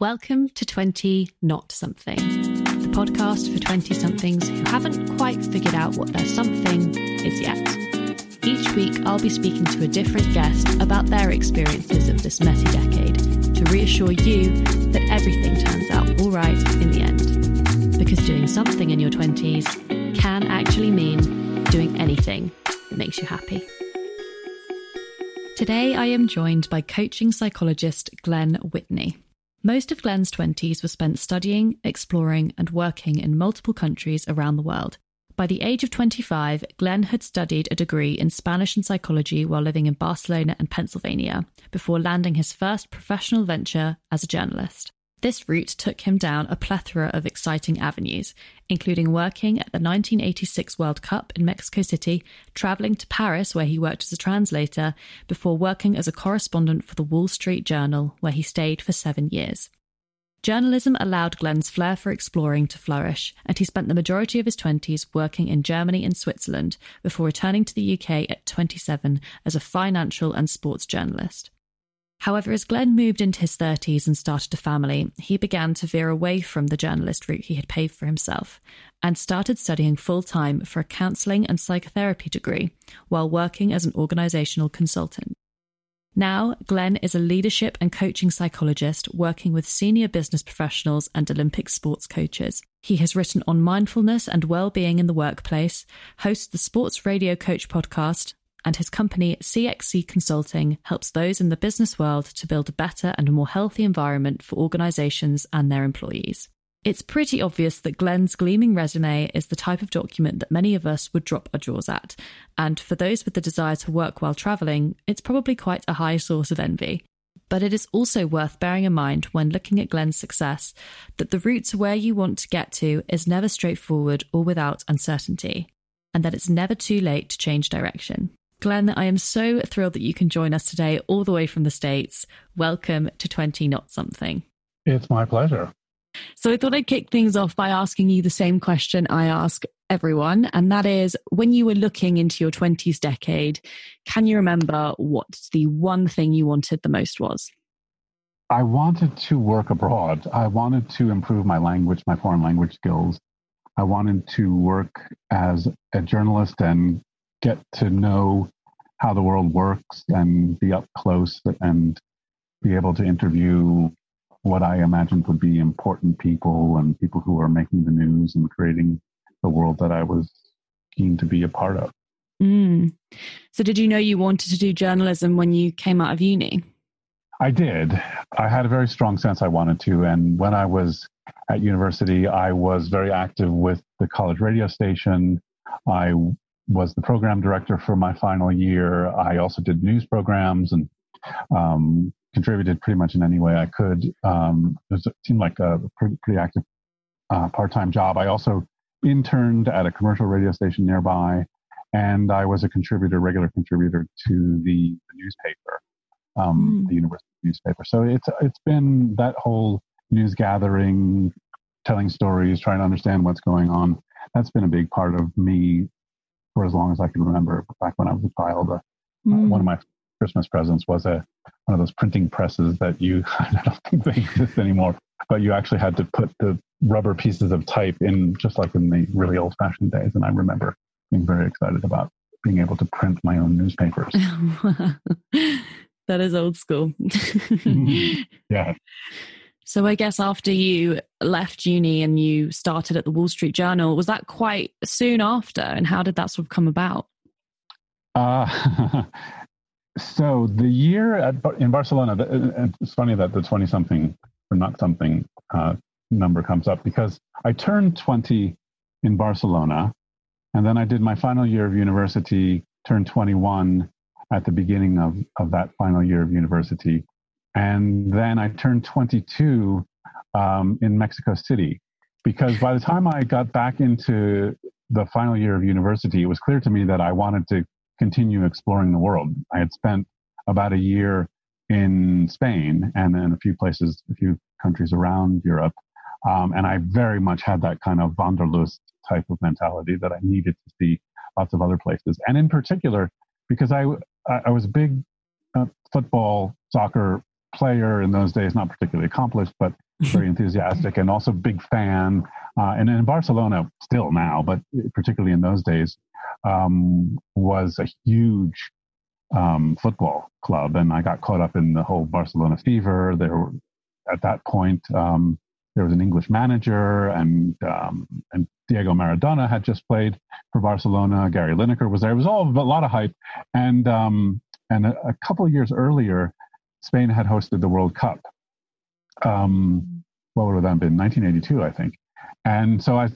Welcome to 20 Not Something, the podcast for 20 somethings who haven't quite figured out what their something is yet. Each week, I'll be speaking to a different guest about their experiences of this messy decade to reassure you that everything turns out all right in the end. Because doing something in your 20s can actually mean doing anything that makes you happy. Today, I am joined by coaching psychologist Glenn Whitney. Most of Glenn's 20s were spent studying, exploring, and working in multiple countries around the world. By the age of 25, Glenn had studied a degree in Spanish and psychology while living in Barcelona and Pennsylvania, before landing his first professional venture as a journalist. This route took him down a plethora of exciting avenues, including working at the 1986 World Cup in Mexico City, traveling to Paris, where he worked as a translator, before working as a correspondent for the Wall Street Journal, where he stayed for seven years. Journalism allowed Glenn's flair for exploring to flourish, and he spent the majority of his 20s working in Germany and Switzerland before returning to the UK at 27 as a financial and sports journalist. However, as Glenn moved into his 30s and started a family, he began to veer away from the journalist route he had paved for himself and started studying full time for a counselling and psychotherapy degree while working as an organisational consultant. Now, Glenn is a leadership and coaching psychologist working with senior business professionals and Olympic sports coaches. He has written on mindfulness and well-being in the workplace, hosts the Sports Radio Coach podcast, and his company CXC Consulting helps those in the business world to build a better and more healthy environment for organizations and their employees. It's pretty obvious that Glenn's gleaming resume is the type of document that many of us would drop our jaws at, and for those with the desire to work while travelling, it's probably quite a high source of envy. But it is also worth bearing in mind when looking at Glenn's success that the route to where you want to get to is never straightforward or without uncertainty, and that it's never too late to change direction. Glenn, I am so thrilled that you can join us today, all the way from the States. Welcome to 20 Not Something. It's my pleasure. So, I thought I'd kick things off by asking you the same question I ask everyone, and that is when you were looking into your 20s decade, can you remember what the one thing you wanted the most was? I wanted to work abroad. I wanted to improve my language, my foreign language skills. I wanted to work as a journalist and get to know how the world works and be up close and be able to interview what I imagined would be important people and people who are making the news and creating the world that I was keen to be a part of. Mm. So, did you know you wanted to do journalism when you came out of uni? I did. I had a very strong sense I wanted to. And when I was at university, I was very active with the college radio station. I was the program director for my final year. I also did news programs and um, contributed pretty much in any way I could. Um, it seemed like a pretty, pretty active uh, part-time job. I also interned at a commercial radio station nearby, and I was a contributor, regular contributor to the, the newspaper, um, mm. the university newspaper. So it's it's been that whole news gathering, telling stories, trying to understand what's going on. That's been a big part of me for as long as I can remember. Back when I was a child, uh, mm. one of my Christmas presents was a one of those printing presses that you I don't think they exist anymore, but you actually had to put the rubber pieces of type in just like in the really old fashioned days. And I remember being very excited about being able to print my own newspapers. that is old school. yeah. So I guess after you left uni and you started at the Wall Street Journal, was that quite soon after? And how did that sort of come about? Uh, so the year at, in Barcelona, it's funny that the 20 something or not something uh, number comes up because I turned 20 in Barcelona and then I did my final year of university, turned 21 at the beginning of, of that final year of university. And then I turned 22 um, in Mexico City because by the time I got back into the final year of university, it was clear to me that I wanted to continue exploring the world. I had spent about a year in Spain and then a few places, a few countries around Europe. Um, and I very much had that kind of Wanderlust type of mentality that I needed to see lots of other places. And in particular, because I, I was a big uh, football, soccer player in those days, not particularly accomplished, but very enthusiastic and also big fan. Uh, and in Barcelona, still now, but particularly in those days, um, was a huge um, football club, and I got caught up in the whole Barcelona fever. There, were, at that point, um, there was an English manager, and um, and Diego Maradona had just played for Barcelona. Gary Lineker was there. It was all a lot of hype, and um, and a, a, couple of years earlier, Spain had hosted the World Cup. Um, what would have that been? 1982, I think. And so I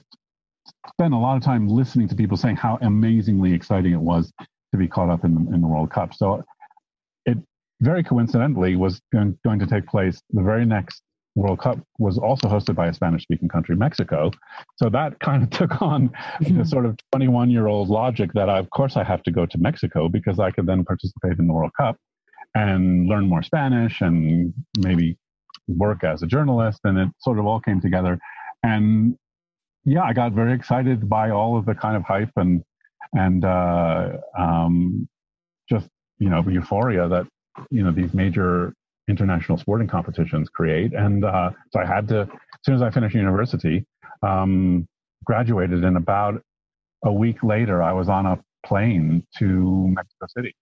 spent a lot of time listening to people saying how amazingly exciting it was to be caught up in the, in the World Cup. So it very coincidentally was going, going to take place the very next World Cup was also hosted by a Spanish speaking country, Mexico. So that kind of took on mm-hmm. the sort of 21 year old logic that I, of course I have to go to Mexico because I could then participate in the World Cup and learn more Spanish and maybe work as a journalist. And it sort of all came together. And yeah, I got very excited by all of the kind of hype and and uh, um, just you know euphoria that you know these major international sporting competitions create. And uh, so I had to, as soon as I finished university, um, graduated, and about a week later, I was on a plane to Mexico City.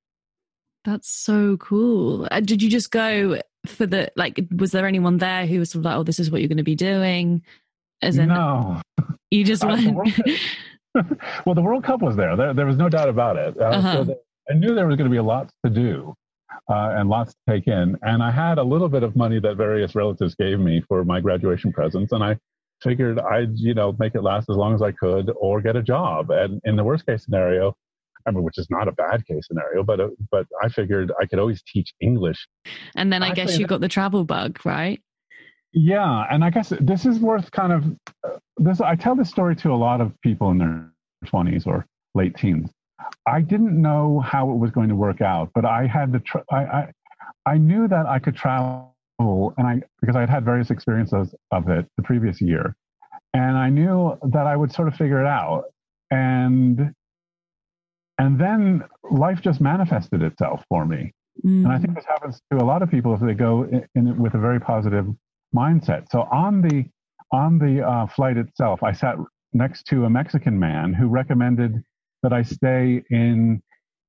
That's so cool. Uh, did you just go for the like? Was there anyone there who was sort of like, "Oh, this is what you're going to be doing"? As in, no, you just went. well, the World Cup was there. There, there was no doubt about it. Uh, uh-huh. so I knew there was going to be a lot to do uh, and lots to take in. And I had a little bit of money that various relatives gave me for my graduation presents, and I figured I'd you know make it last as long as I could or get a job. And in the worst case scenario, I mean, which is not a bad case scenario, but uh, but I figured I could always teach English. And then I Actually, guess you got the travel bug, right? Yeah, and I guess this is worth kind of uh, this. I tell this story to a lot of people in their twenties or late teens. I didn't know how it was going to work out, but I had the tr- I, I I knew that I could travel, and I because I had had various experiences of it the previous year, and I knew that I would sort of figure it out, and and then life just manifested itself for me. Mm. And I think mm. this happens to a lot of people if they go in, in with a very positive mindset. So on the on the uh, flight itself, I sat next to a Mexican man who recommended that I stay in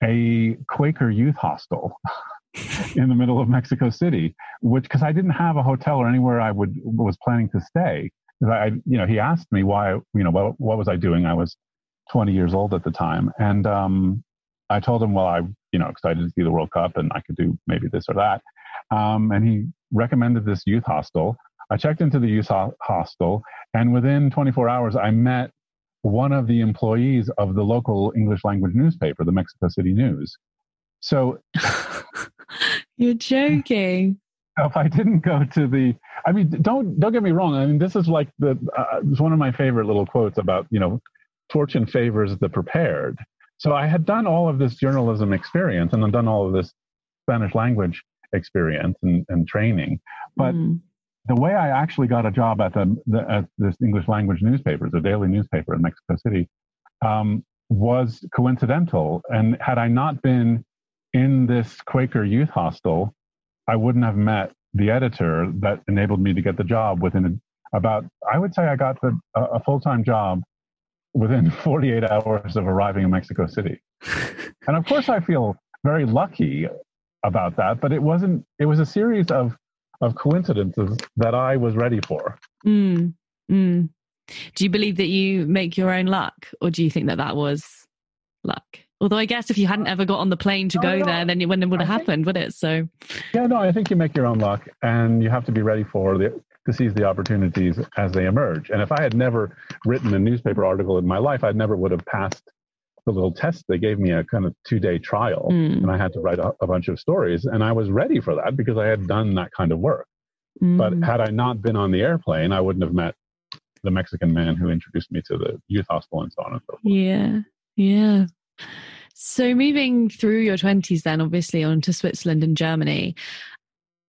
a Quaker youth hostel in the middle of Mexico City, which because I didn't have a hotel or anywhere I would was planning to stay. I, you know, he asked me why, you know, what, what was I doing? I was 20 years old at the time, and um, I told him, well, I, you know, excited to see the World Cup and I could do maybe this or that. Um, and he recommended this youth hostel. I checked into the youth ho- hostel, and within 24 hours, I met one of the employees of the local English language newspaper, the Mexico City News. So, you're joking. If I didn't go to the, I mean, don't don't get me wrong. I mean, this is like the uh, it's one of my favorite little quotes about you know, fortune favors the prepared. So I had done all of this journalism experience and I've done all of this Spanish language experience and, and training. But mm. the way I actually got a job at the, the, at this English language newspaper, the daily newspaper in Mexico City, um, was coincidental. And had I not been in this Quaker youth hostel, I wouldn't have met the editor that enabled me to get the job within a, about, I would say I got the, a, a full time job within 48 hours of arriving in Mexico City. and of course, I feel very lucky about that, but it wasn't. It was a series of of coincidences that I was ready for. Mm, mm. Do you believe that you make your own luck, or do you think that that was luck? Although I guess if you hadn't ever got on the plane to no, go no, there, then it wouldn't would have happened, would it? So yeah, no, I think you make your own luck, and you have to be ready for the to seize the opportunities as they emerge. And if I had never written a newspaper article in my life, I never would have passed the little test. They gave me a kind of two day trial mm. and I had to write a, a, bunch of stories. And I was ready for that because I had done that kind of work. Mm. But had I not been on the airplane, I wouldn't have met the Mexican man who introduced me to the youth hostel and so on and so forth. Yeah. Yeah. So moving through your 20s then obviously onto Switzerland and Germany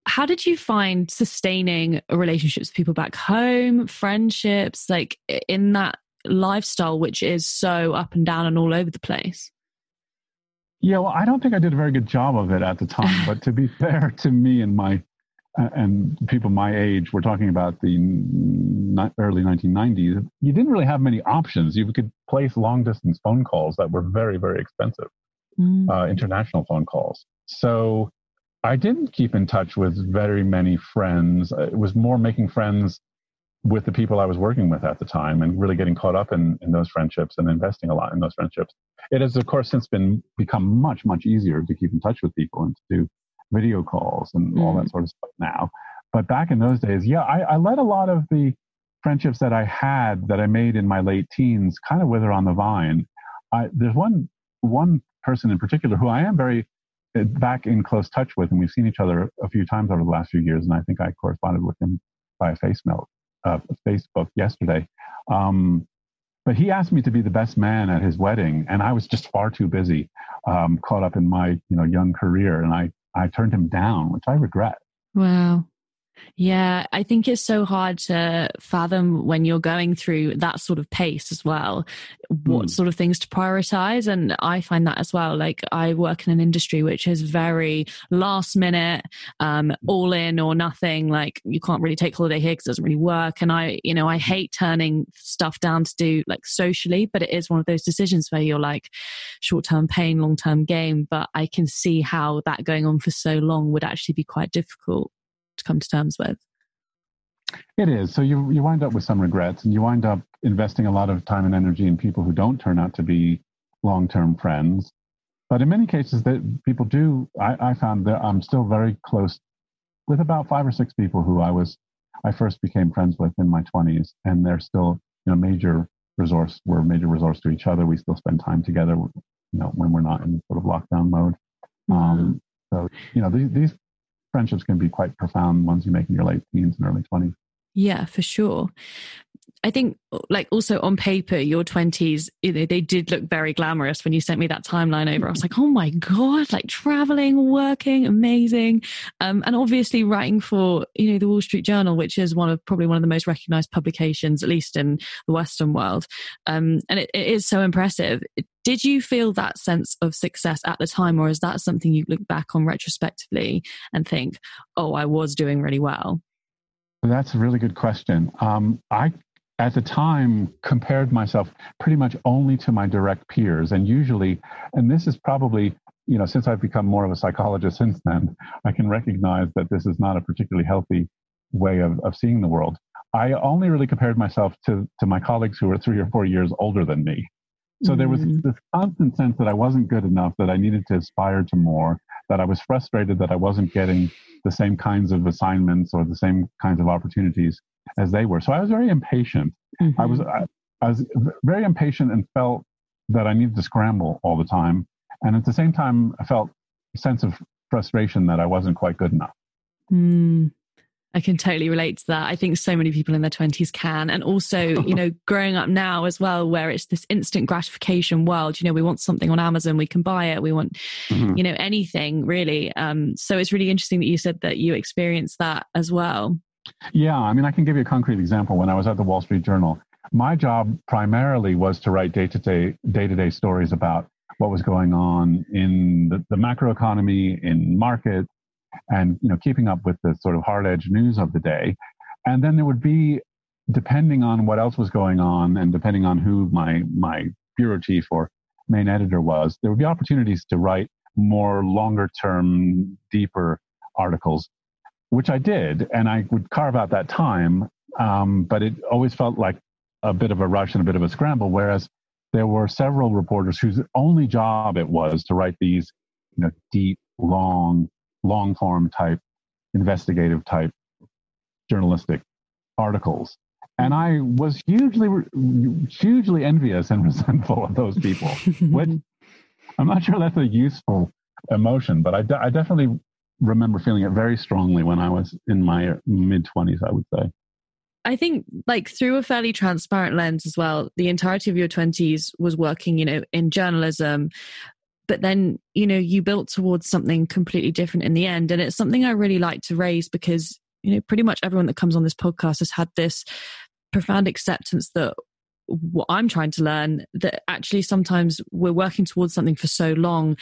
how did you find sustaining relationships with people back home, friendships, like in that lifestyle, which is so up and down and all over the place? Yeah, well, I don't think I did a very good job of it at the time. but to be fair to me and my and people my age, we're talking about the early 1990s, you didn't really have many options. You could place long distance phone calls that were very, very expensive, mm. uh, international phone calls. So I didn't keep in touch with very many friends. It was more making friends with the people I was working with at the time and really getting caught up in, in those friendships and investing a lot in those friendships. It has, of course, since been become much, much easier to keep in touch with people and to do video calls and mm. all that mm. sort of stuff now. But back in those days, yeah, I, I let a lot of the friendships that I had that I made in my late teens kind of wither on the vine. I, there's one one person in particular who I am very uh, back in close touch with, and we've seen each other a few times over the last few years. And I think I corresponded with him by face mail, uh, Facebook yesterday. Um, but he asked me to be the best man at his wedding, and I was just far too busy, um, caught up in my you know young career, and I I turned him down, which I regret. Wow. Yeah, I think it's so hard to fathom when you're going through that sort of pace as well, what mm. sort of things to prioritize. And I find that as well. Like I work in an industry which is very last minute, um, all in or nothing. Like you can't really take holiday here because it doesn't really work. And I, you know, I hate turning stuff down to do like socially, but it is one of those decisions where you're like short term pain, long term gain. But I can see how that going on for so long would actually be quite difficult to come to terms with. It is. So you you wind up with some regrets, and you wind up investing a lot of time and energy in people who don't turn out to be long term friends. But in many cases, that people do. I, I found that I'm still very close with about five or six people who I was I first became friends with in my 20s, and they're still you know major resource. We're a major resource to each other. We still spend time together, you know, when we're not in sort of lockdown mode. Mm-hmm. Um, so you know these, these friendships can be quite profound ones you make in your late teens and early 20s. Yeah, for sure. I think, like, also on paper, your 20s, you know, they did look very glamorous when you sent me that timeline over. I was like, oh my God, like traveling, working, amazing. Um, and obviously writing for, you know, the Wall Street Journal, which is one of probably one of the most recognized publications, at least in the Western world. Um, and it, it is so impressive. Did you feel that sense of success at the time, or is that something you look back on retrospectively and think, oh, I was doing really well? That's a really good question. Um, I, at the time, compared myself pretty much only to my direct peers. And usually, and this is probably, you know, since I've become more of a psychologist since then, I can recognize that this is not a particularly healthy way of, of seeing the world. I only really compared myself to, to my colleagues who were three or four years older than me. So there was mm. this constant sense that I wasn't good enough, that I needed to aspire to more, that I was frustrated that I wasn't getting the same kinds of assignments or the same kinds of opportunities as they were. So I was very impatient. Mm-hmm. I was I, I was very impatient and felt that I needed to scramble all the time. And at the same time, I felt a sense of frustration that I wasn't quite good enough. Mm. I can totally relate to that. I think so many people in their 20s can. And also, you know, growing up now as well, where it's this instant gratification world, you know, we want something on Amazon, we can buy it, we want, mm-hmm. you know, anything really. Um, so it's really interesting that you said that you experienced that as well. Yeah. I mean, I can give you a concrete example. When I was at the Wall Street Journal, my job primarily was to write day to day, day to day stories about what was going on in the, the macroeconomy, in markets and you know keeping up with the sort of hard edge news of the day and then there would be depending on what else was going on and depending on who my my bureau chief or main editor was there would be opportunities to write more longer term deeper articles which i did and i would carve out that time um, but it always felt like a bit of a rush and a bit of a scramble whereas there were several reporters whose only job it was to write these you know deep long long form type, investigative type journalistic articles. And I was hugely, hugely envious and resentful of those people, which I'm not sure that's a useful emotion, but I, de- I definitely remember feeling it very strongly when I was in my mid 20s, I would say. I think like through a fairly transparent lens as well, the entirety of your 20s was working, you know, in journalism, but then you know you built towards something completely different in the end and it's something i really like to raise because you know pretty much everyone that comes on this podcast has had this profound acceptance that what i'm trying to learn that actually sometimes we're working towards something for so long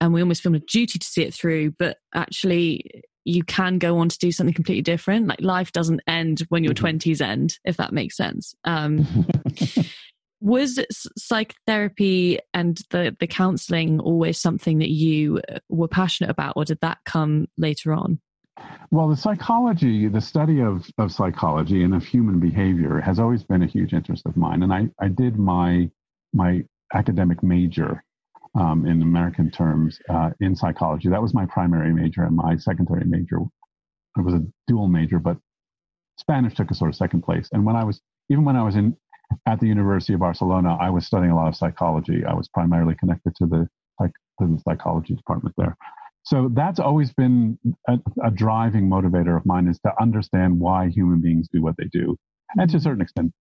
and we almost feel a duty to see it through but actually you can go on to do something completely different. Like life doesn't end when your mm-hmm. 20s end, if that makes sense. Um, was psychotherapy and the, the counseling always something that you uh, were passionate about, or did that come later on? Well, the psychology, the study of, of psychology and of human behavior has always been a huge interest of mine. And I, I did my, my academic major um, in American terms uh, in psychology. That was my primary major, and my secondary major it was a dual major, but Spanish took a sort of second place. And when I was even when I was in at the University of Barcelona, I was studying a lot of psychology. I was primarily connected to the to the psychology department there. So that's always been a, a driving motivator of mine is to understand why human beings do what they do, and to a certain extent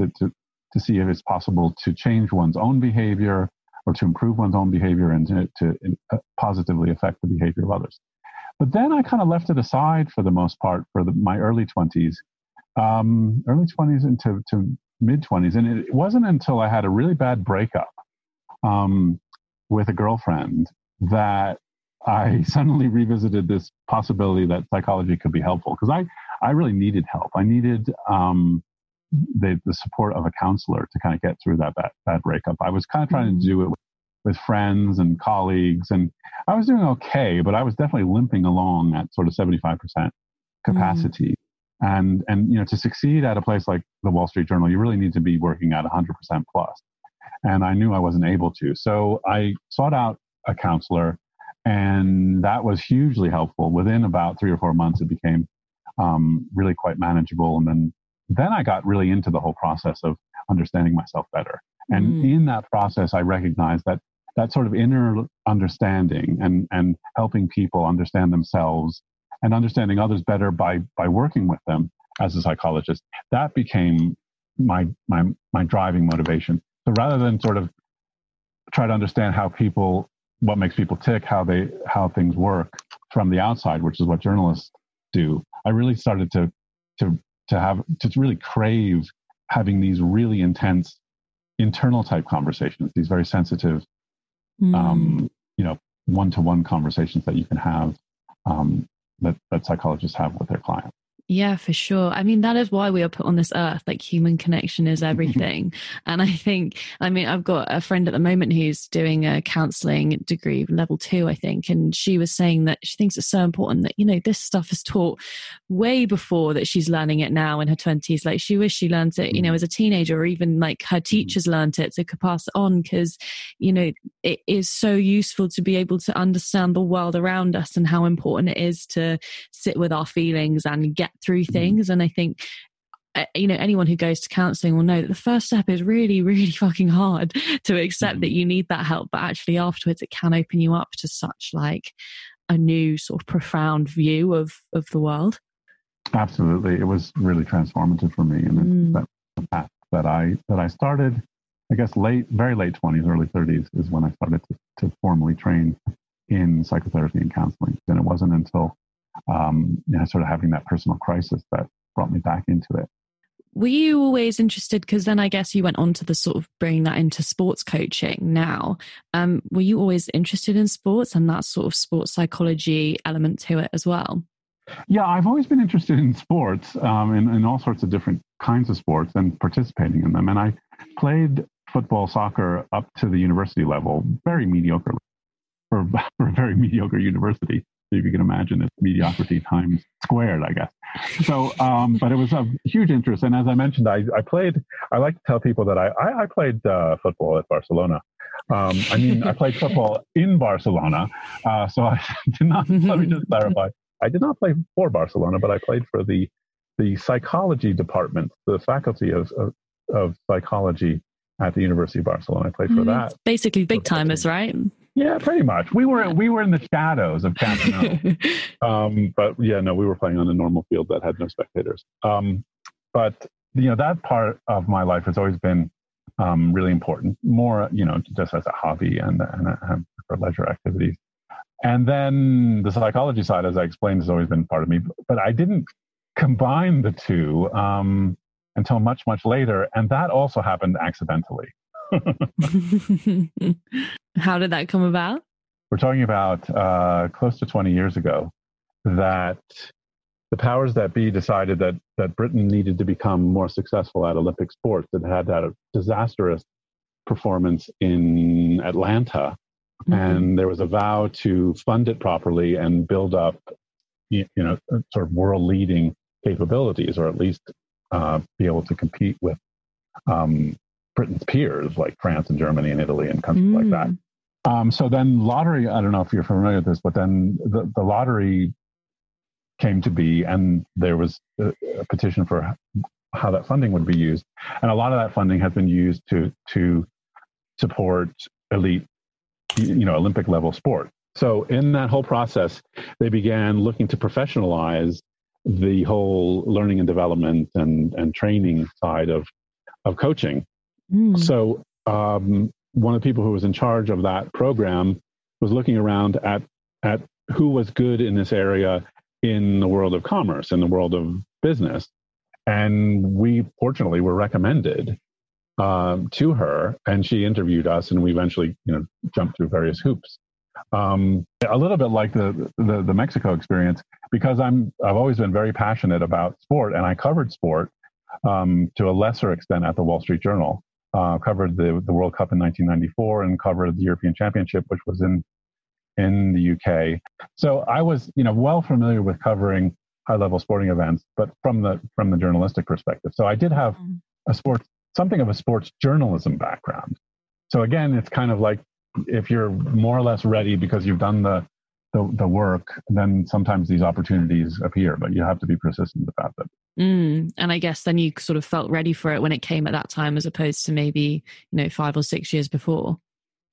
to, to, to see if it's possible to change one's own behavior or to improve one's own behavior and to, to uh, positively affect the behavior of others. But then I kind of left it aside for the most part for the, my early 20s, um, early 20s into to mid 20s. And it wasn't until I had a really bad breakup um, with a girlfriend that I suddenly revisited this possibility that psychology could be helpful because I, I really needed help. I needed um, the, the support of a counselor to kind of get through that, that, that breakup. I was kind of trying mm-hmm. to do it with, with friends and colleagues, and I was doing okay, but I was definitely limping along at sort of 75% capacity. Mm-hmm. And, and, you know, to succeed at a place like the Wall Street Journal, you really need to be working at 100% plus. And I knew I wasn't able to. So I sought out a counselor, and that was hugely helpful. Within about three or four months, it became um, really quite manageable. And then then I got really into the whole process of understanding myself better. And mm. in that process, I recognized that that sort of inner understanding and, and helping people understand themselves and understanding others better by, by working with them as a psychologist, that became my, my, my driving motivation. So rather than sort of try to understand how people, what makes people tick, how they, how things work from the outside, which is what journalists do, I really started to, to to have to really crave having these really intense internal type conversations, these very sensitive, mm. um, you know, one to one conversations that you can have um, that, that psychologists have with their clients. Yeah, for sure. I mean, that is why we are put on this earth. Like human connection is everything. and I think, I mean, I've got a friend at the moment who's doing a counseling degree, level two, I think. And she was saying that she thinks it's so important that, you know, this stuff is taught way before that she's learning it now in her 20s. Like she wished she learned it, you know, mm. as a teenager or even like her mm. teachers learned it so could pass it on because, you know, it is so useful to be able to understand the world around us and how important it is to sit with our feelings and get through mm-hmm. things. And I think uh, you know anyone who goes to counseling will know that the first step is really really fucking hard to accept mm-hmm. that you need that help but actually afterwards it can open you up to such like a new sort of profound view of of the world absolutely it was really transformative for me and mm. that path that i that i started i guess late very late 20s early 30s is when i started to, to formally train in psychotherapy and counseling and it wasn't until um, you know, sort of having that personal crisis that brought me back into it. Were you always interested? Because then I guess you went on to the sort of bring that into sports coaching now. Um, were you always interested in sports and that sort of sports psychology element to it as well? Yeah, I've always been interested in sports, um, in, in all sorts of different kinds of sports and participating in them. And I played football, soccer up to the university level, very mediocre for, for a very mediocre university if you can imagine it's mediocrity times squared, I guess. So, um, but it was a huge interest. And as I mentioned, I, I played, I like to tell people that I, I, I played uh, football at Barcelona. Um, I mean, I played football in Barcelona. Uh, so I did not, let me just clarify. I did not play for Barcelona, but I played for the, the psychology department, the faculty of, of, of psychology at the University of Barcelona. I played for mm, that. Basically, big timers, right? Yeah, pretty much. We were we were in the shadows of Camp um, but yeah, no, we were playing on a normal field that had no spectators. Um, but you know, that part of my life has always been um, really important. More, you know, just as a hobby and, and, and for leisure activities. And then the psychology side, as I explained, has always been part of me. But I didn't combine the two um, until much, much later, and that also happened accidentally. How did that come about? We're talking about uh, close to 20 years ago. that the powers that be decided that that Britain needed to become more successful at Olympic sports. It had that disastrous performance in Atlanta, mm-hmm. and there was a vow to fund it properly and build up, you, know, sort of world leading capabilities, or at least uh, be able to compete with um, Britain's peers like France and Germany and Italy and countries mm. like that. Mm. Um, so then lottery, I don't know if you're familiar with this, but then the, the lottery came to be and there was a, a, petition for how that funding would be used. And a lot of that funding has been used to, to support elite, you know, Olympic level sport. So in that whole process, they began looking to professionalize the whole learning and development and, and training side of, of coaching. Mm. So um, one of the people who was in charge of that program was looking around at at who was good in this area in the world of commerce in the world of business. And we fortunately were recommended um, to her and she interviewed us and we eventually you know jumped through various hoops. Um, a little bit like the, the, the mexico experience because i'm i've always been very passionate about sport and i covered sport um, to a lesser extent at the wall street journal uh, covered the, the World Cup in 1994 and covered the European Championship, which was in in the UK. So I was, you know, well familiar with covering high level sporting events, but from the from the journalistic perspective. So I did have mm-hmm. a sports something of a sports journalism background. So again, it's kind of like if you're more or less ready because you've done the the, the work, then sometimes these opportunities appear, but you have to be persistent about them. Mm, and I guess then you sort of felt ready for it when it came at that time, as opposed to maybe you know five or six years before.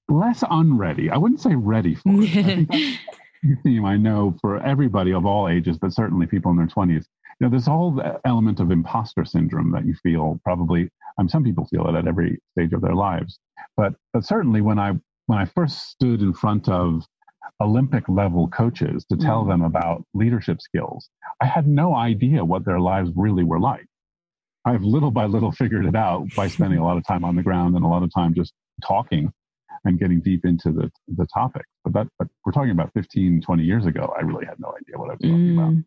Less unready. I wouldn't say ready for it. I theme I know for everybody of all ages, but certainly people in their twenties. You know, this whole element of imposter syndrome that you feel probably. Um, some people feel it at every stage of their lives, but but certainly when I when I first stood in front of Olympic level coaches to tell mm. them about leadership skills. I had no idea what their lives really were like. I've little by little figured it out by spending a lot of time on the ground and a lot of time just talking and getting deep into the, the topic. But that, but we're talking about 15, 20 years ago. I really had no idea what I was talking mm. about.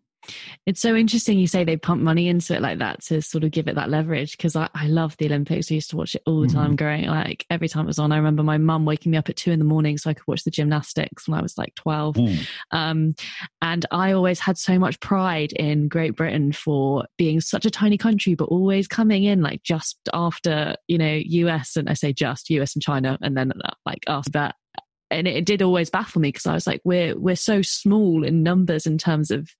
It's so interesting you say they pump money into it like that to sort of give it that leverage because I, I love the Olympics. I used to watch it all the time mm-hmm. growing like every time it was on. I remember my mum waking me up at two in the morning so I could watch the gymnastics when I was like 12. Mm. Um, and I always had so much pride in Great Britain for being such a tiny country, but always coming in like just after, you know, US and I say just US and China and then uh, like after that and it, it, did always baffle me because I was like, we're we're so small in numbers in terms of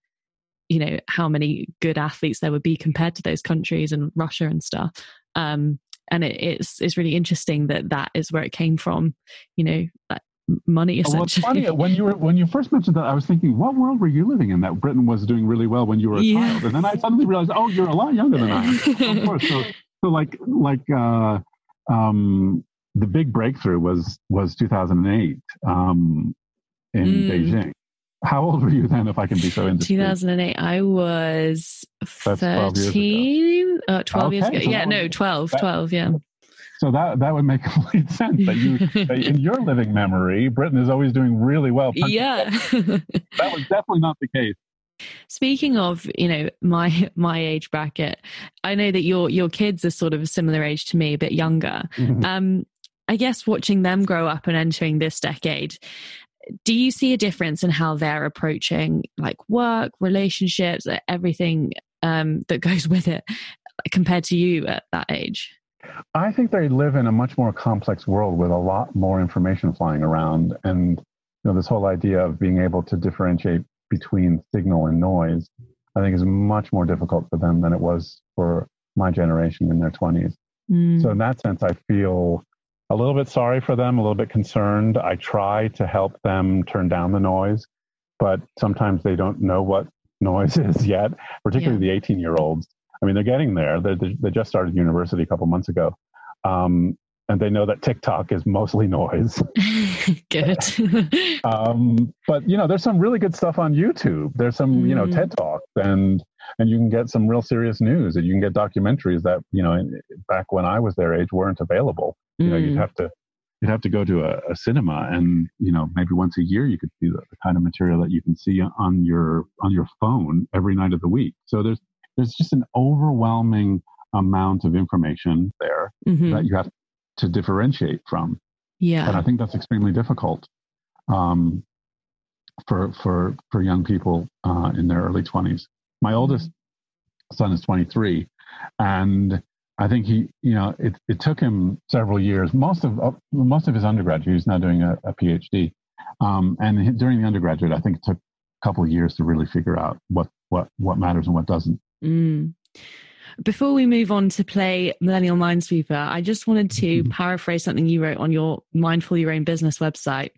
you know how many good athletes there would be compared to those countries and Russia and stuff. Um, and it, it's it's really interesting that that is where it came from. You know, like money essentially. Well, funny when you were when you first mentioned that, I was thinking, what world were you living in that Britain was doing really well when you were a yeah. child? And then I suddenly realized, oh, you're a lot younger than I am. of course. So, so like like uh, um, the big breakthrough was was 2008 um, in mm. Beijing. How old were you then, if I can be so indiscreet? 2008. I was 13, 12 years ago. Uh, 12 okay, years ago. So yeah, no, 12, that, 12, yeah. So that, that would make complete sense that you, that in your living memory, Britain is always doing really well. Yeah. that was definitely not the case. Speaking of, you know, my my age bracket, I know that your your kids are sort of a similar age to me, a bit younger. Mm-hmm. Um, I guess watching them grow up and entering this decade, do you see a difference in how they're approaching like work, relationships, everything um, that goes with it compared to you at that age? I think they live in a much more complex world with a lot more information flying around. And you know, this whole idea of being able to differentiate between signal and noise, I think is much more difficult for them than it was for my generation in their 20s. Mm. So in that sense, I feel a little bit sorry for them, a little bit concerned. I try to help them turn down the noise, but sometimes they don't know what noise is yet, particularly yeah. the 18 year olds. I mean, they're getting there. They, they just started university a couple months ago. Um, and they know that TikTok is mostly noise. good. um, but you know, there's some really good stuff on YouTube. There's some, mm. you know, TED mm. Talks, and and you can get some real serious news, and you can get documentaries that you know, back when I was their age, weren't available. You know, you'd mm. have to you'd have to go to a, a, cinema and you know maybe once a year you could see the, the, kind of material that you can see on your on your phone every night of the week so there's there's just an overwhelming amount of information there mm-hmm. that you have to differentiate from yeah and i think that's extremely difficult um, for for for young people uh, in their early 20s my oldest son is 23 and I think he, you know, it, it took him several years. Most of uh, most of his undergraduate, he's now doing a, a PhD, um, and during the undergraduate, I think it took a couple of years to really figure out what what what matters and what doesn't. Mm. Before we move on to play Millennial Minesweeper, I just wanted to mm-hmm. paraphrase something you wrote on your Mindful Your Own Business website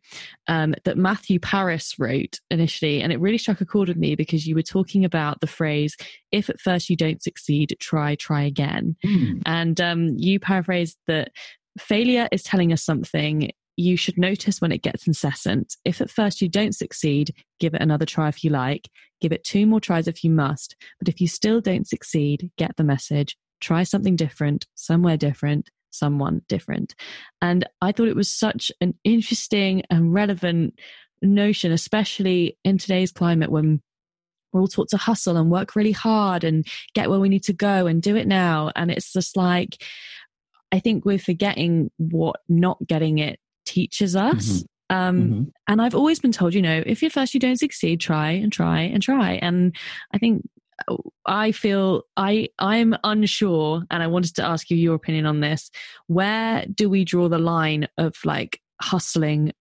um, that Matthew Parris wrote initially. And it really struck a chord with me because you were talking about the phrase, if at first you don't succeed, try, try again. Mm. And um, you paraphrased that failure is telling us something you should notice when it gets incessant. If at first you don't succeed, give it another try if you like. Give it two more tries if you must. But if you still don't succeed, get the message. Try something different, somewhere different, someone different. And I thought it was such an interesting and relevant notion, especially in today's climate when we're all taught to hustle and work really hard and get where we need to go and do it now. And it's just like, I think we're forgetting what not getting it teaches us. Mm-hmm. Um, mm-hmm. And I've always been told, you know, if at first you don't succeed, try and try and try. And I think uh, I feel I I'm unsure, and I wanted to ask you your opinion on this. Where do we draw the line of like hustling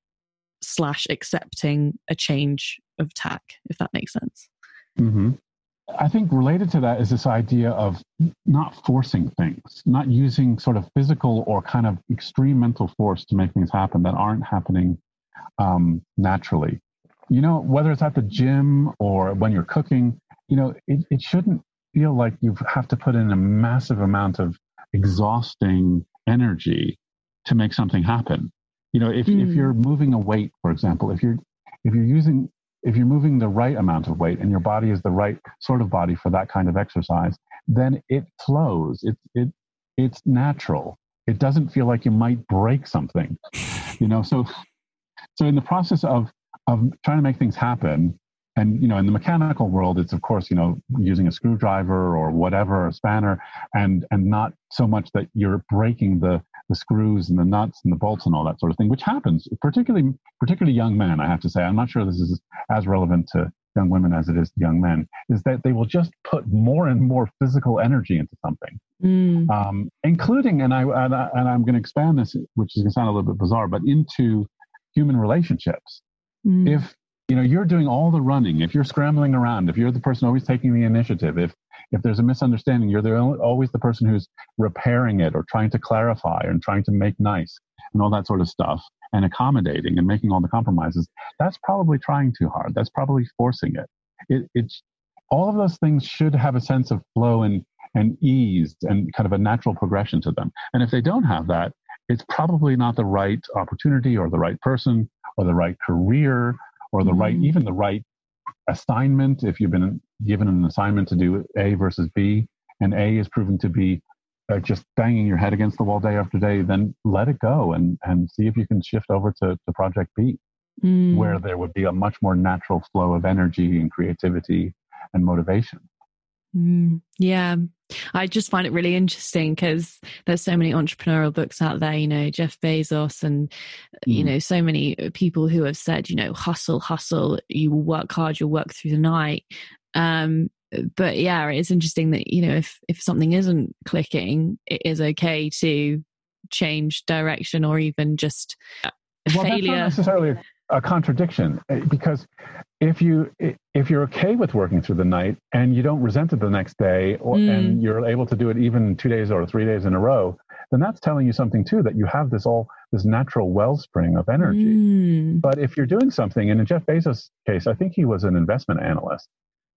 slash accepting a change of tack, if that makes sense? Mm-hmm. I think related to that is this idea of not forcing things, not using sort of physical or kind of extreme mental force to make things happen that aren't happening um, naturally. You know, whether it's at the gym or when you're cooking, you know, it, it shouldn't feel like you have to put in a massive amount of exhausting energy to make something happen. You know, if, mm. if you're moving a weight, for example, if you're if you're using if you're moving the right amount of weight and your body is the right sort of body for that kind of exercise, then it flows. It, it, it's natural. It doesn't feel like you might break something, you know. So, so in the process of of trying to make things happen, and you know, in the mechanical world, it's of course you know using a screwdriver or whatever, a spanner, and and not so much that you're breaking the the screws and the nuts and the bolts and all that sort of thing, which happens, particularly particularly young men. I have to say, I'm not sure this is as relevant to young women as it is to young men. Is that they will just put more and more physical energy into something, mm. um, including, and I and, I, and I'm going to expand this, which is going to sound a little bit bizarre, but into human relationships. Mm. If you know you're doing all the running, if you're scrambling around, if you're the person always taking the initiative, if if there's a misunderstanding, you're the, always the person who's repairing it or trying to clarify and trying to make nice and all that sort of stuff and accommodating and making all the compromises. That's probably trying too hard. That's probably forcing it. it it's all of those things should have a sense of flow and and ease and kind of a natural progression to them. And if they don't have that, it's probably not the right opportunity or the right person or the right career or the mm-hmm. right even the right assignment if you've been given an assignment to do A versus B, and A is proven to be uh, just banging your head against the wall day after day, then let it go and, and see if you can shift over to, to project B, mm. where there would be a much more natural flow of energy and creativity and motivation. Mm, yeah, I just find it really interesting because there's so many entrepreneurial books out there, you know, Jeff Bezos and, mm. you know, so many people who have said, you know, hustle, hustle, you will work hard, you'll work through the night. Um, but yeah, it's interesting that you know if if something isn't clicking, it is okay to change direction or even just well, failure. That's not necessarily a contradiction eh, because if you if you're okay with working through the night and you don't resent it the next day or, mm. and you're able to do it even two days or three days in a row then that's telling you something too that you have this all this natural wellspring of energy mm. but if you're doing something and in jeff bezos case i think he was an investment analyst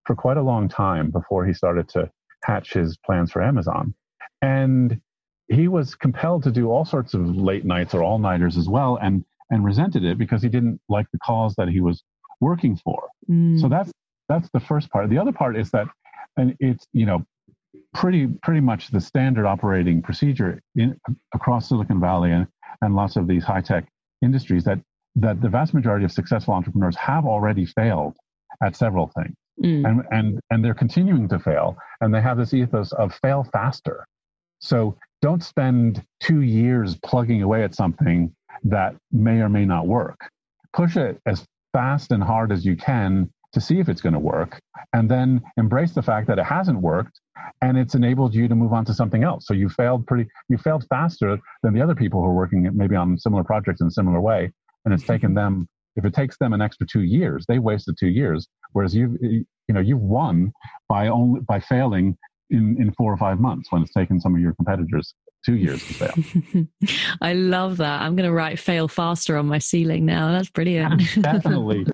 for quite a long time before he started to hatch his plans for Amazon. And he was compelled to do all sorts of late nights or all nighters as well and and resented it because he didn't like the cause that he was working for. Mm. So that's that's the first part. The other part is that and it's you know pretty pretty much the standard operating procedure in across Silicon Valley and and lots of these high tech industries that that the vast majority of successful entrepreneurs have already failed at several things. Mm. And, and, and they're continuing to fail. And they have this ethos of fail faster. So don't spend two years plugging away at something that may or may not work. Push it as fast and hard as you can to see if it's going to work, and then embrace the fact that it hasn't worked and it's enabled you to move on to something else. So you failed pretty, you failed faster than the other people who are working maybe on similar projects in a similar way, and it's taken them. If it takes them an extra two years, they wasted two years, whereas you, you know, you've won by only by failing in, in four or five months when it's taken some of your competitors two years to fail. I love that. I'm going to write fail faster on my ceiling now. That's brilliant. definitely,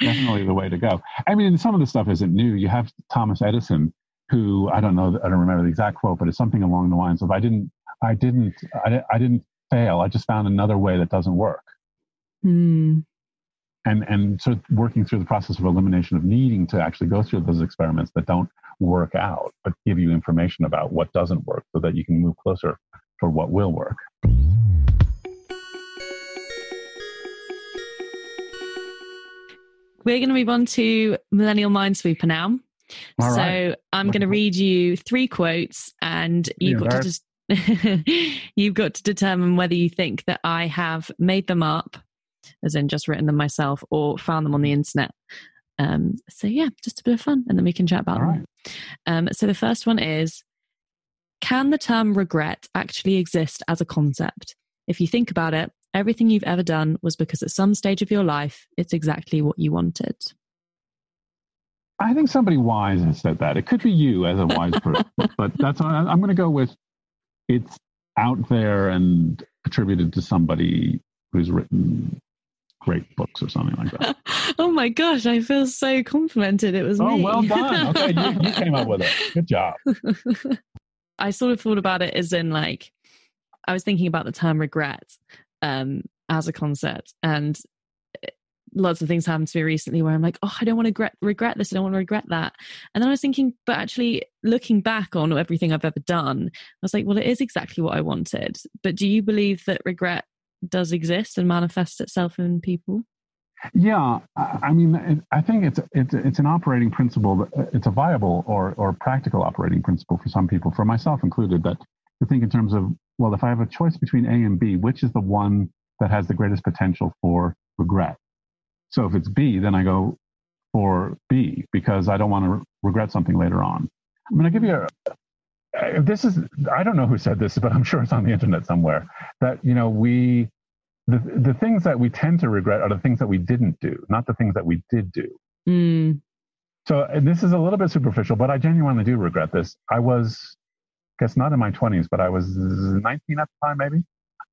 definitely the way to go. I mean, some of the stuff isn't new. You have Thomas Edison, who I don't know, I don't remember the exact quote, but it's something along the lines of, I didn't, I didn't, I, I didn't fail. I just found another way that doesn't work. Hmm and and sort of working through the process of elimination of needing to actually go through those experiments that don't work out, but give you information about what doesn't work so that you can move closer for what will work. We're going to move on to Millennial Minesweeper now. All so right. I'm going to read you three quotes, and you've got to just you've got to determine whether you think that I have made them up as in just written them myself or found them on the internet. Um, so yeah, just a bit of fun, and then we can chat about All them. Right. Um, so the first one is: Can the term regret actually exist as a concept? If you think about it, everything you've ever done was because at some stage of your life, it's exactly what you wanted. I think somebody wise has said that. It could be you as a wise person, but that's I'm going to go with. It's out there and attributed to somebody who's written great books or something like that. oh my gosh, I feel so complimented. It was oh, me. well done. Okay, you, you came up with it. Good job. I sort of thought about it as in like I was thinking about the term regret um, as a concept, and eh, lots of things happened to me recently where I'm like, oh, I don't want to regret, regret this. I don't want to regret that. And then I was thinking, but actually looking back on everything I've ever done, I was like, well, it is exactly what I wanted. But do you believe that regret does exist and manifest itself in people? Yeah, I mean, I think it's it's it's an operating principle. It's a viable or or practical operating principle for some people, for myself included. That to think in terms of well, if I have a choice between A and B, which is the one that has the greatest potential for regret? So if it's B, then I go for B because I don't want to re- regret something later on. I'm going to give you a, this is i don't know who said this but i'm sure it's on the internet somewhere that you know we the, the things that we tend to regret are the things that we didn't do not the things that we did do. Mm. so this is a little bit superficial but i genuinely do regret this. I was I guess not in my 20s but i was 19 at the time maybe?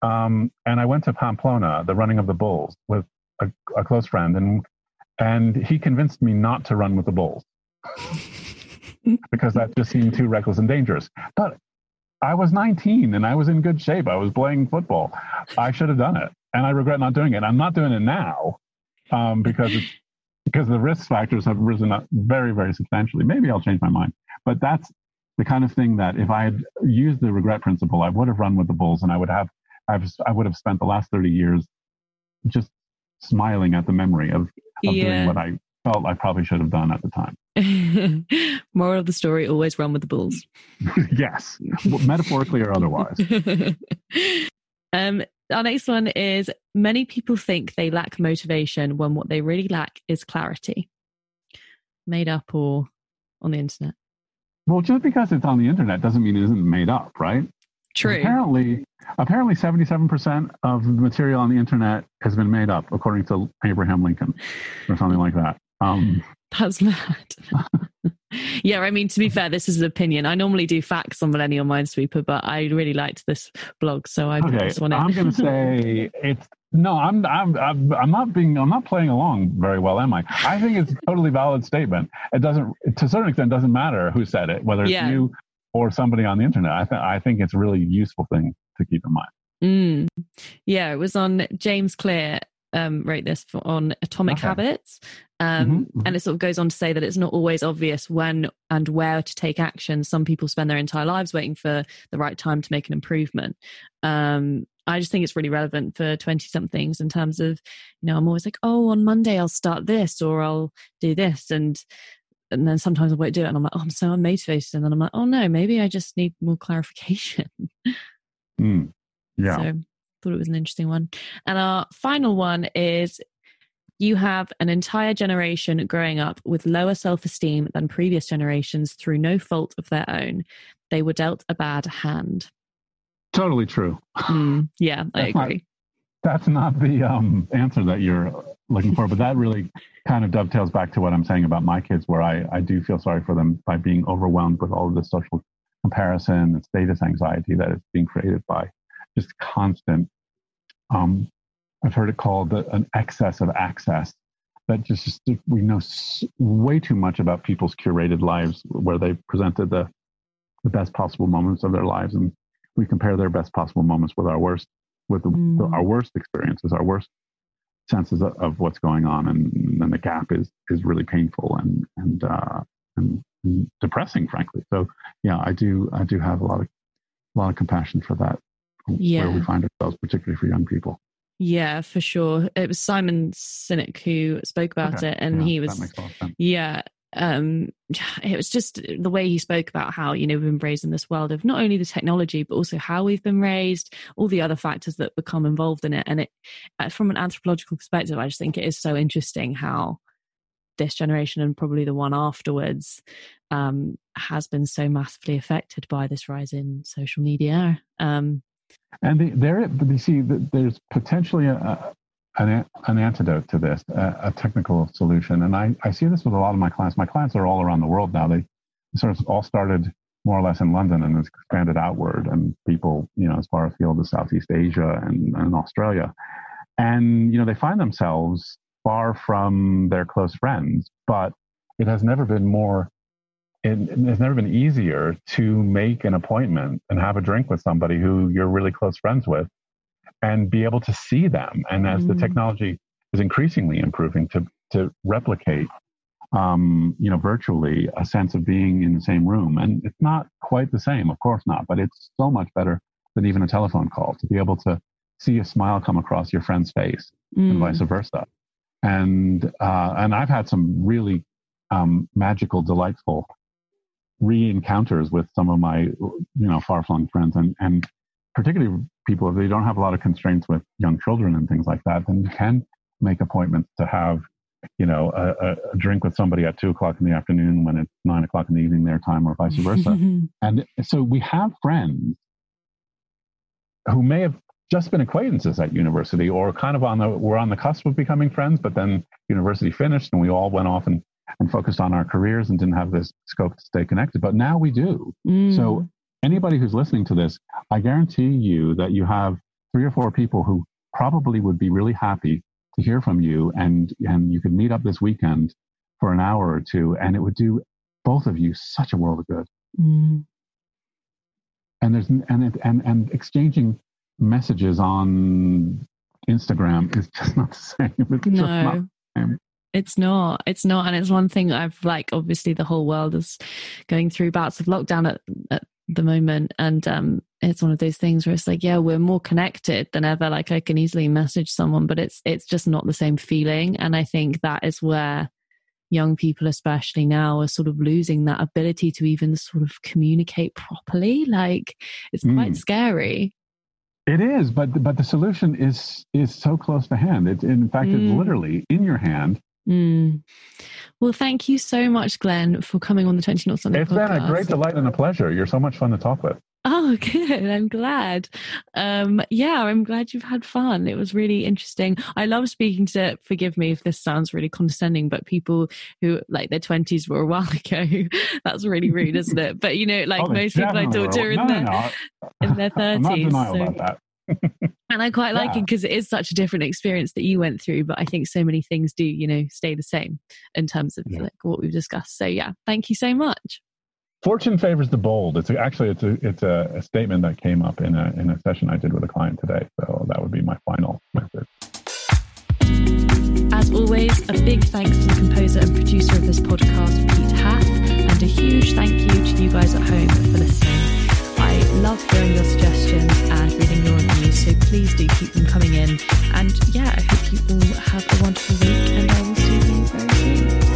Um, and i went to pamplona the running of the bulls with a, a close friend and and he convinced me not to run with the bulls because that just seemed too reckless and dangerous. But I was 19 and I was in good shape. I was playing football. I should have done it, and I regret not doing it. I'm not doing it now um, because it's, because the risk factors have risen up very, very substantially. Maybe I'll change my mind, but that's the kind of thing that if I had used the regret principle, I would have run with the bulls, and I would have I've, I would have spent the last 30 years just smiling at the memory of, of yeah. doing what I felt I probably should have done at the time. Moral of the story always run with the bulls. yes, metaphorically or otherwise. um, our next one is many people think they lack motivation when what they really lack is clarity. Made up or on the internet? Well, just because it's on the internet doesn't mean it isn't made up, right? True. Apparently, apparently, seventy-seven percent of the material on the internet has been made up, according to Abraham Lincoln, or something like that. Um, That's mad. yeah, I mean, to be fair, this is an opinion. I normally do facts on Millennial Minesweeper, but I really liked this blog, so I okay. this one I'm going to say it's no. I'm, I'm I'm I'm not being I'm not playing along very well, am I? I think it's a totally valid statement. It doesn't to a certain extent doesn't matter who said it, whether it's yeah. you or somebody on the internet. I think I think it's a really useful thing to keep in mind. Mm. Yeah, it was on James Clear um, wrote this for, on atomic okay. habits. Um, mm-hmm, mm-hmm. And it sort of goes on to say that it's not always obvious when and where to take action. Some people spend their entire lives waiting for the right time to make an improvement. Um, I just think it's really relevant for 20 somethings in terms of, you know, I'm always like, oh, on Monday I'll start this or I'll do this. And and then sometimes I won't do it and I'm like, oh, I'm so unmotivated. And then I'm like, oh no, maybe I just need more clarification. Mm, yeah. So thought it was an interesting one. And our final one is you have an entire generation growing up with lower self esteem than previous generations through no fault of their own. They were dealt a bad hand. Totally true. Mm, yeah, I agree. Not, that's not the um, answer that you're looking for, but that really kind of dovetails back to what I'm saying about my kids, where I, I do feel sorry for them by being overwhelmed with all of this social comparison and status anxiety that is being created by just constant. Um, I've heard it called an excess of access. That just, just we know way too much about people's curated lives, where they presented the the best possible moments of their lives, and we compare their best possible moments with our worst with the, mm. our worst experiences, our worst senses of, of, what's going on, and then the gap is is really painful and and, uh, and, and depressing, frankly. So yeah, I do I do have a lot of a lot of compassion for that yeah. where we find ourselves, particularly for young people. Yeah, for sure. It was Simon Sinek who spoke about okay. it, and yeah, he was, yeah, um, it was just the way he spoke about how you know we've been raised in this world of not only the technology but also how we've been raised all the other factors that become involved in it and it uh, from an anthropological perspective i just think it is so interesting how this generation and probably the one afterwards um, has been so massively affected by this rise in social media um, and the, there you see there's potentially a, an, an antidote to this, a, a, technical solution. And I, I see this with a lot of my clients. My clients are all around the world now. They sort of all started more or less in London and expanded outward and people, you know, as far afield as Southeast Asia and, and Australia. And, you know, they find themselves far from their close friends, but it has never been more it, it's never been easier to make an appointment and have a drink with somebody who you're really close friends with and be able to see them. And as mm. the technology is increasingly improving to, to replicate, um, you know, virtually a sense of being in the same room. And it's not quite the same, of course not, but it's so much better than even a telephone call to be able to see a smile come across your friend's face mm. and vice versa. And, uh, and I've had some really um, magical, delightful re-encounters with some of my, you know, far-flung friends and, and particularly people, if they don't have a lot of constraints with young children and things like that, then you can make appointments to have, you know, a, a drink with somebody at two o'clock in the afternoon when it's nine o'clock in the evening their time, or vice versa. and so we have friends who may have just been acquaintances at university or kind of on the we're on the cusp of becoming friends but then university finished and we all went off and and focused on our careers and didn't have this scope to stay connected but now we do mm. so anybody who's listening to this, I guarantee you that you have three or four people who probably would be really happy to hear from you and and you could meet up this weekend for an hour or two and it would do both of you such a world of good. Mm. And there's and it, and and exchanging messages on Instagram is just not the same. It's no. It's not. It's not. And it's one thing I've like, obviously, the whole world is going through bouts of lockdown at, at the moment and um it's one of those things where it's like yeah we're more connected than ever like i can easily message someone but it's it's just not the same feeling and i think that is where young people especially now are sort of losing that ability to even sort of communicate properly like it's quite mm. scary it is but but the solution is is so close to hand it's in fact mm. it's literally in your hand Mm. Well, thank you so much, Glenn, for coming on the 20 Not Sunday It's podcast. been a great delight and a pleasure. You're so much fun to talk with. Oh, good. I'm glad. Um, yeah, I'm glad you've had fun. It was really interesting. I love speaking to, forgive me if this sounds really condescending, but people who like their 20s were a while ago. That's really rude, isn't it? But you know, like oh, most people I talk to are in, no, their, no, no. in their 30s. I'm not denial so. And I quite like yeah. it because it is such a different experience that you went through. But I think so many things do, you know, stay the same in terms of yeah. like what we've discussed. So yeah, thank you so much. Fortune favors the bold. It's a, actually it's a it's a, a, statement that came up in a in a session I did with a client today. So that would be my final message. As always, a big thanks to the composer and producer of this podcast, Pete Haff, and a huge thank you to you guys at home for listening. I love hearing your suggestions and reading your. So please do keep them coming in. And yeah, I hope you all have a wonderful week and I will see you very soon.